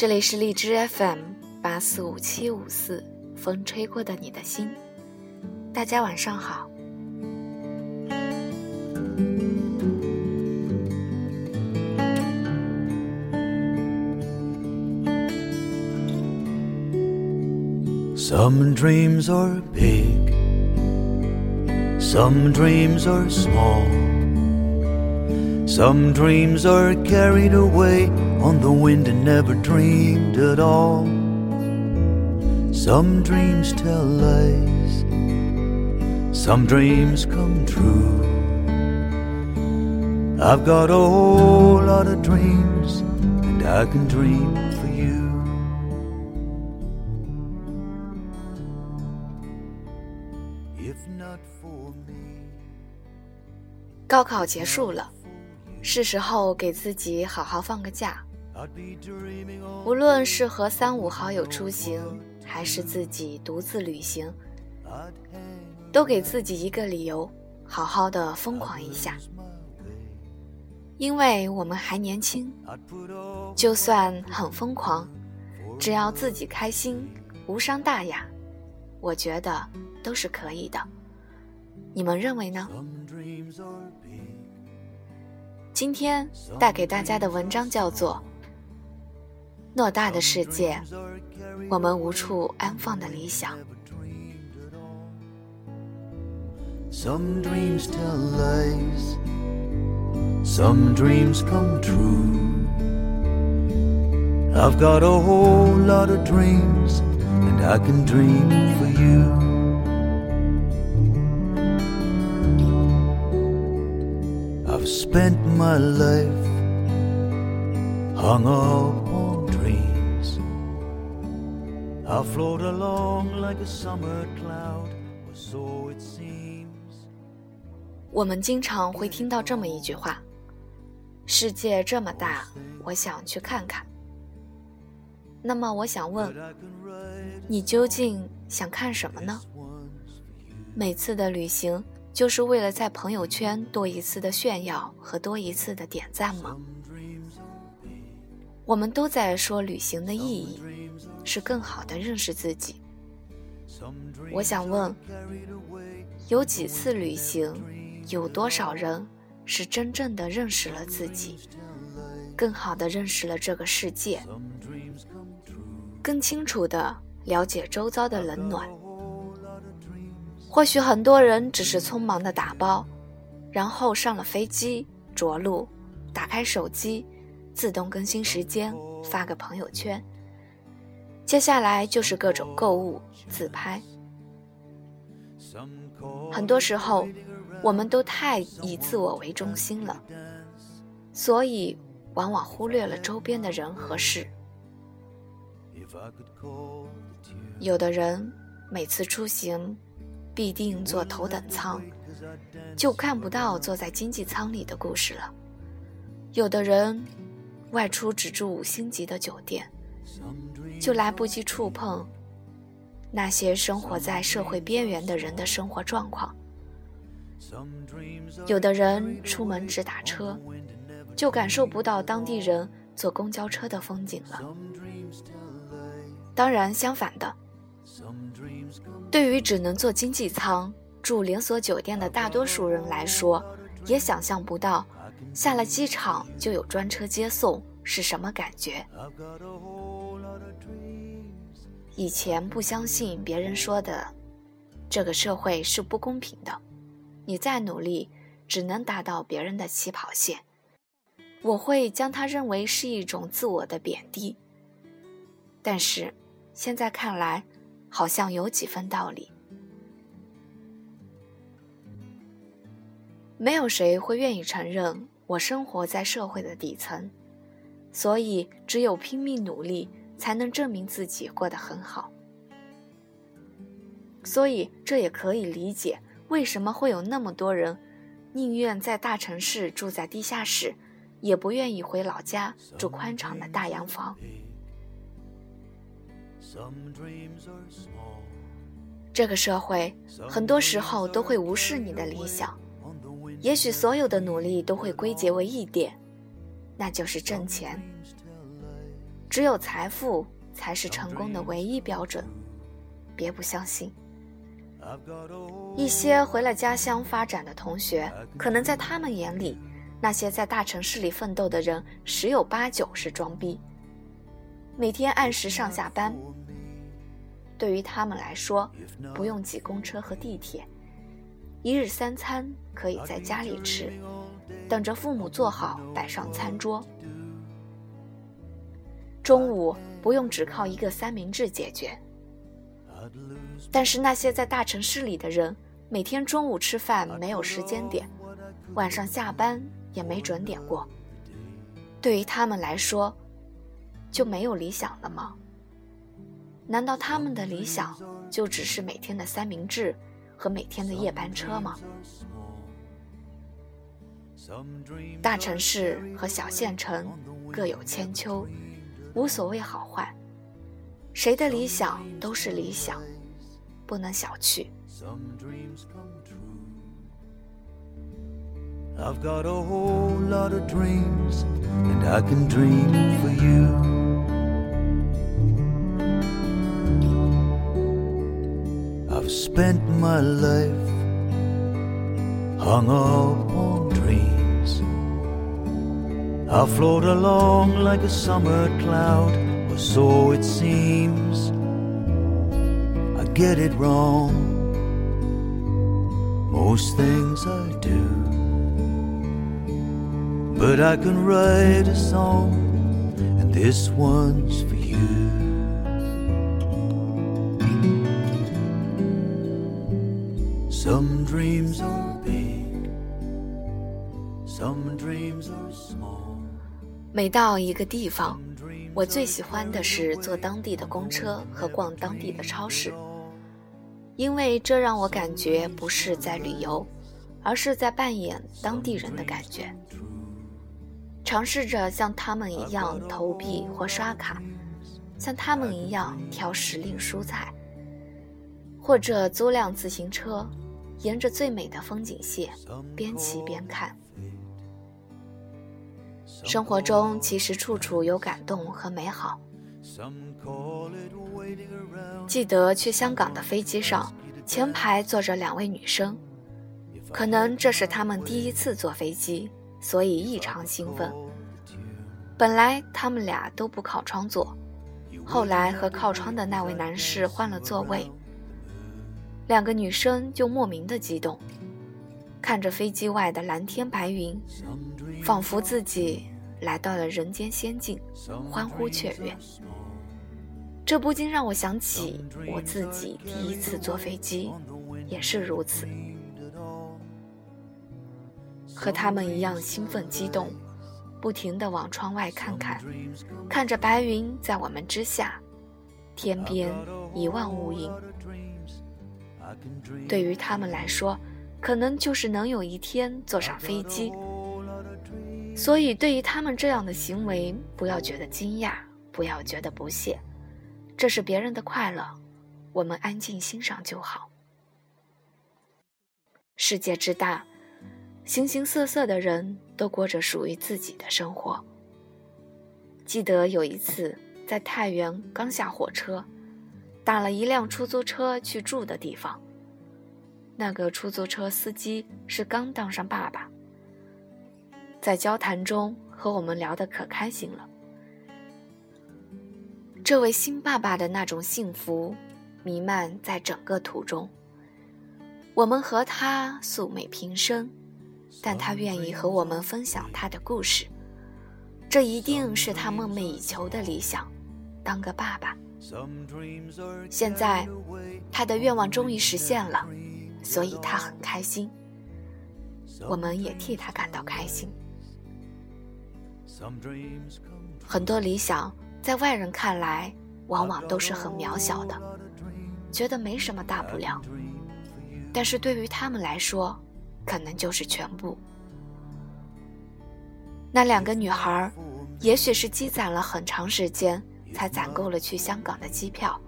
这里是荔枝 FM 八四五七五四，风吹过的你的心。大家晚上好。Some dreams are big, some dreams are small. Some dreams are carried away on the wind and never dreamed at all. Some dreams tell lies, some dreams come true. I've got a whole lot of dreams, and I can dream for you. 高考结束了。 是时候给自己好好放个假，无论是和三五好友出行，还是自己独自旅行，都给自己一个理由，好好的疯狂一下。因为我们还年轻，就算很疯狂，只要自己开心，无伤大雅，我觉得都是可以的。你们认为呢？今天带给大家的文章叫做《偌大的世界，我们无处安放的理想》。Some dreams tell lies, some dreams come true. I've got a whole lot of dreams, and I can dream for you. Spent my life hung up on dreams. I float along like a summer cloud, or so it seems. 我们经常会听到这么一句话：“世界这么大，我想去看看。”那么，我想问，你究竟想看什么呢？每次的旅行。就是为了在朋友圈多一次的炫耀和多一次的点赞吗？我们都在说旅行的意义是更好的认识自己。我想问，有几次旅行，有多少人是真正的认识了自己，更好的认识了这个世界，更清楚的了解周遭的冷暖？或许很多人只是匆忙的打包，然后上了飞机着陆，打开手机，自动更新时间，发个朋友圈。接下来就是各种购物、自拍。很多时候，我们都太以自我为中心了，所以往往忽略了周边的人和事。有的人每次出行。必定坐头等舱，就看不到坐在经济舱里的故事了。有的人外出只住五星级的酒店，就来不及触碰那些生活在社会边缘的人的生活状况。有的人出门只打车，就感受不到当地人坐公交车的风景了。当然，相反的。对于只能坐经济舱、住连锁酒店的大多数人来说，也想象不到下了机场就有专车接送是什么感觉。以前不相信别人说的，这个社会是不公平的，你再努力只能达到别人的起跑线，我会将它认为是一种自我的贬低。但是现在看来。好像有几分道理。没有谁会愿意承认我生活在社会的底层，所以只有拼命努力，才能证明自己过得很好。所以这也可以理解为什么会有那么多人，宁愿在大城市住在地下室，也不愿意回老家住宽敞的大洋房。这个社会很多时候都会无视你的理想，也许所有的努力都会归结为一点，那就是挣钱。只有财富才是成功的唯一标准。别不相信。一些回了家乡发展的同学，可能在他们眼里，那些在大城市里奋斗的人十有八九是装逼。每天按时上下班，对于他们来说，不用挤公车和地铁，一日三餐可以在家里吃，等着父母做好摆上餐桌。中午不用只靠一个三明治解决，但是那些在大城市里的人，每天中午吃饭没有时间点，晚上下班也没准点过。对于他们来说，就没有理想了吗？难道他们的理想就只是每天的三明治和每天的夜班车吗？大城市和小县城各有千秋。无所谓好坏，谁的理想都是理想，不能小觑。I've got a whole lot of dreams, and I can dream for you. Spent my life hung up on dreams. I float along like a summer cloud, or so it seems. I get it wrong, most things I do. But I can write a song, and this one's for you. Some dreams are big, some dreams are small. 每到一个地方，我最喜欢的是坐当地的公车和逛当地的超市，因为这让我感觉不是在旅游，而是在扮演当地人的感觉。尝试着像他们一样投币或刷卡，像他们一样挑时令蔬菜，或者租辆自行车，沿着最美的风景线边骑边看。生活中其实处处有感动和美好。记得去香港的飞机上，前排坐着两位女生，可能这是她们第一次坐飞机，所以异常兴奋。本来他们俩都不靠窗坐，后来和靠窗的那位男士换了座位，两个女生就莫名的激动，看着飞机外的蓝天白云，仿佛自己。来到了人间仙境，欢呼雀跃。这不禁让我想起我自己第一次坐飞机，也是如此，和他们一样兴奋激动，不停地往窗外看看，看着白云在我们之下，天边一望无垠。对于他们来说，可能就是能有一天坐上飞机。所以，对于他们这样的行为，不要觉得惊讶，不要觉得不屑，这是别人的快乐，我们安静欣赏就好。世界之大，形形色色的人都过着属于自己的生活。记得有一次在太原刚下火车，打了一辆出租车去住的地方，那个出租车司机是刚当上爸爸。在交谈中和我们聊得可开心了。这位新爸爸的那种幸福弥漫在整个途中。我们和他素昧平生，但他愿意和我们分享他的故事。这一定是他梦寐以求的理想，当个爸爸。现在，他的愿望终于实现了，所以他很开心。我们也替他感到开心。很多理想在外人看来，往往都是很渺小的，觉得没什么大不了。但是对于他们来说，可能就是全部。那两个女孩，也许是积攒了很长时间，才攒够了去香港的机票。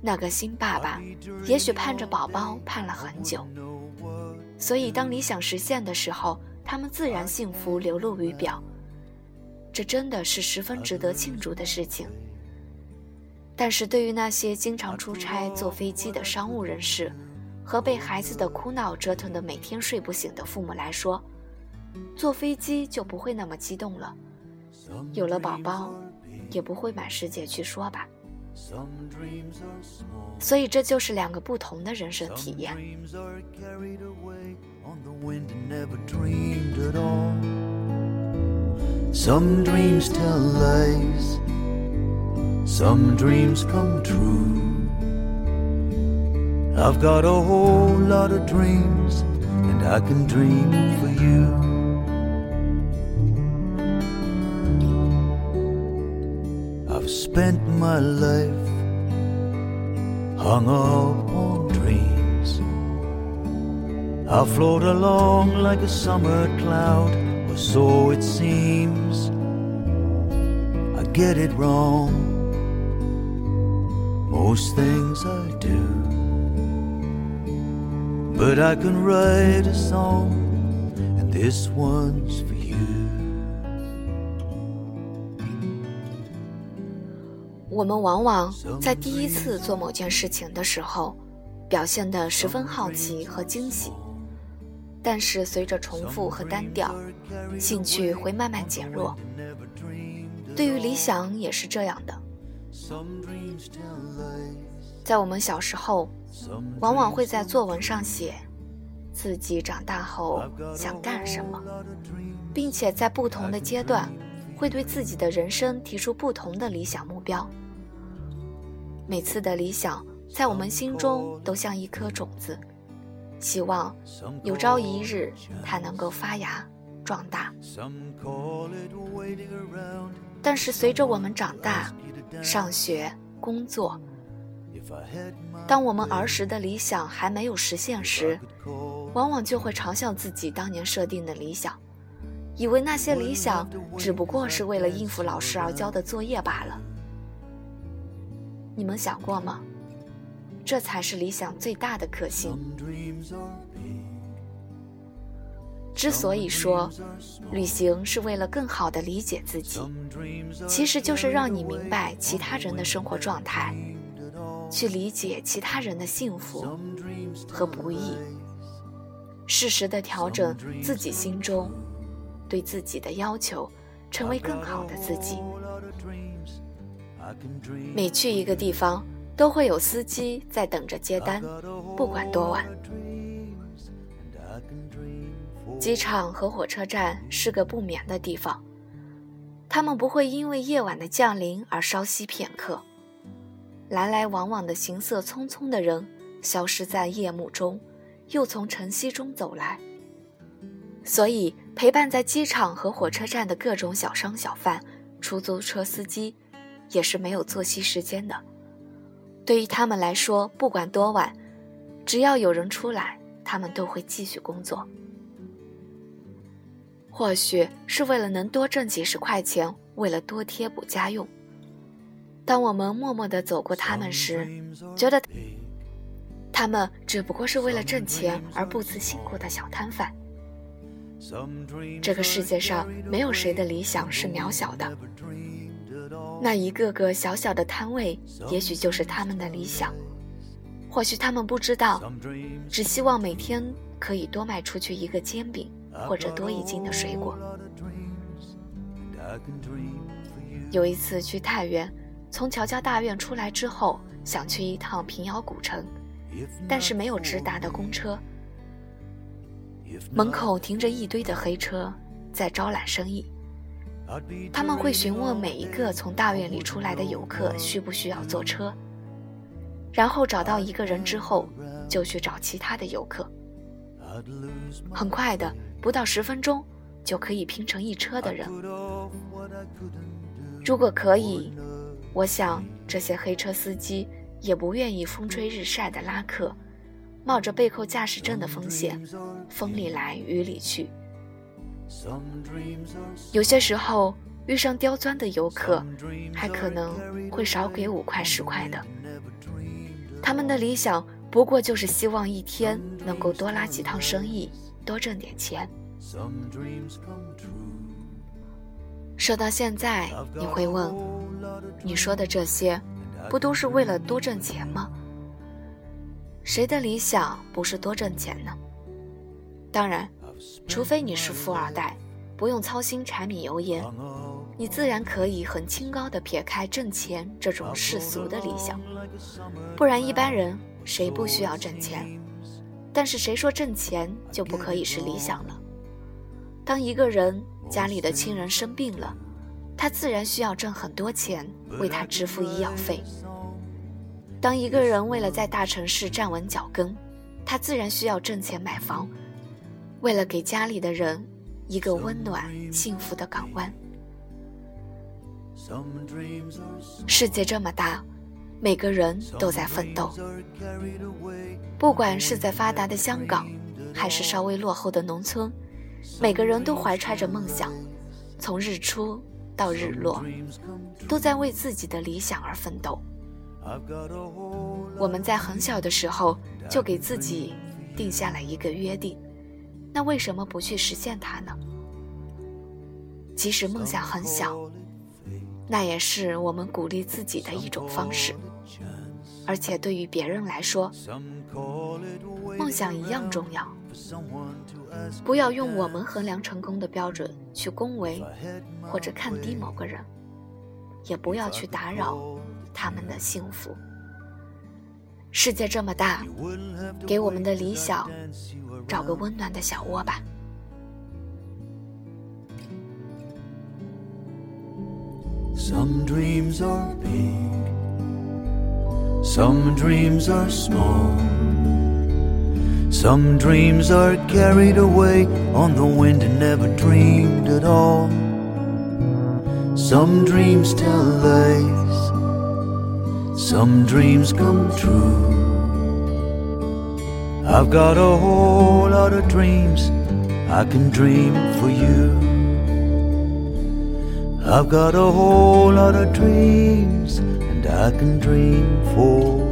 那个新爸爸，也许盼着宝宝盼了很久，所以当理想实现的时候。他们自然幸福流露于表，这真的是十分值得庆祝的事情。但是对于那些经常出差坐飞机的商务人士，和被孩子的哭闹折腾的每天睡不醒的父母来说，坐飞机就不会那么激动了。有了宝宝，也不会满世界去说吧。所以这就是两个不同的人生体验。Some dreams tell lies, some dreams come true. I've got a whole lot of dreams, and I can dream for you. Spent my life hung up on dreams. I float along like a summer cloud or so it seems I get it wrong. Most things I do, but I can write a song, and this one's for 我们往往在第一次做某件事情的时候，表现得十分好奇和惊喜。但是随着重复和单调，兴趣会慢慢减弱。对于理想也是这样的。在我们小时候，往往会在作文上写自己长大后想干什么，并且在不同的阶段会对自己的人生提出不同的理想目标。每次的理想在我们心中都像一颗种子。希望有朝一日它能够发芽壮大。但是随着我们长大、上学、工作，当我们儿时的理想还没有实现时，往往就会嘲笑自己当年设定的理想，以为那些理想只不过是为了应付老师而交的作业罢了。你们想过吗？这才是理想最大的可信。之所以说旅行是为了更好的理解自己，其实就是让你明白其他人的生活状态，去理解其他人的幸福和不易，适时的调整自己心中对自己的要求，成为更好的自己。每去一个地方。都会有司机在等着接单，不管多晚。机场和火车站是个不眠的地方，他们不会因为夜晚的降临而稍息片刻。来来往往的行色匆匆的人，消失在夜幕中，又从晨曦中走来。所以，陪伴在机场和火车站的各种小商小贩、出租车司机，也是没有作息时间的。对于他们来说，不管多晚，只要有人出来，他们都会继续工作。或许是为了能多挣几十块钱，为了多贴补家用。当我们默默地走过他们时，觉得他们只不过是为了挣钱而不辞辛苦的小摊贩。这个世界上没有谁的理想是渺小的。那一个个小小的摊位，也许就是他们的理想。或许他们不知道，只希望每天可以多卖出去一个煎饼，或者多一斤的水果。有一次去太原，从乔家大院出来之后，想去一趟平遥古城，但是没有直达的公车。门口停着一堆的黑车，在招揽生意。他们会询问每一个从大院里出来的游客需不需要坐车，然后找到一个人之后，就去找其他的游客。很快的，不到十分钟就可以拼成一车的人。如果可以，我想这些黑车司机也不愿意风吹日晒的拉客，冒着被扣驾驶证的风险，风里来雨里去。有些时候遇上刁钻的游客，还可能会少给五块十块的。他们的理想不过就是希望一天能够多拉几趟生意，多挣点钱。说到现在，你会问：你说的这些，不都是为了多挣钱吗？谁的理想不是多挣钱呢？当然，除非你是富二代，不用操心柴米油盐，你自然可以很清高的撇开挣钱这种世俗的理想。不然，一般人谁不需要挣钱？但是谁说挣钱就不可以是理想了？当一个人家里的亲人生病了，他自然需要挣很多钱为他支付医药费。当一个人为了在大城市站稳脚跟，他自然需要挣钱买房，为了给家里的人一个温暖幸福的港湾。世界这么大，每个人都在奋斗，不管是在发达的香港，还是稍微落后的农村。每个人都怀揣着梦想，从日出到日落，都在为自己的理想而奋斗。我们在很小的时候就给自己定下了一个约定，那为什么不去实现它呢？即使梦想很小，那也是我们鼓励自己的一种方式。而且对于别人来说，梦想一样重要。不要用我们衡量成功的标准去恭维或者看低某个人，也不要去打扰他们的幸福。世界这么大，给我们的理想找个温暖的小窝吧。Some dreams are big, some dreams are small. Some dreams are carried away on the wind and never dreamed at all. Some dreams tell lies, some dreams come true. I've got a whole lot of dreams I can dream for you. I've got a whole lot of dreams and I can dream for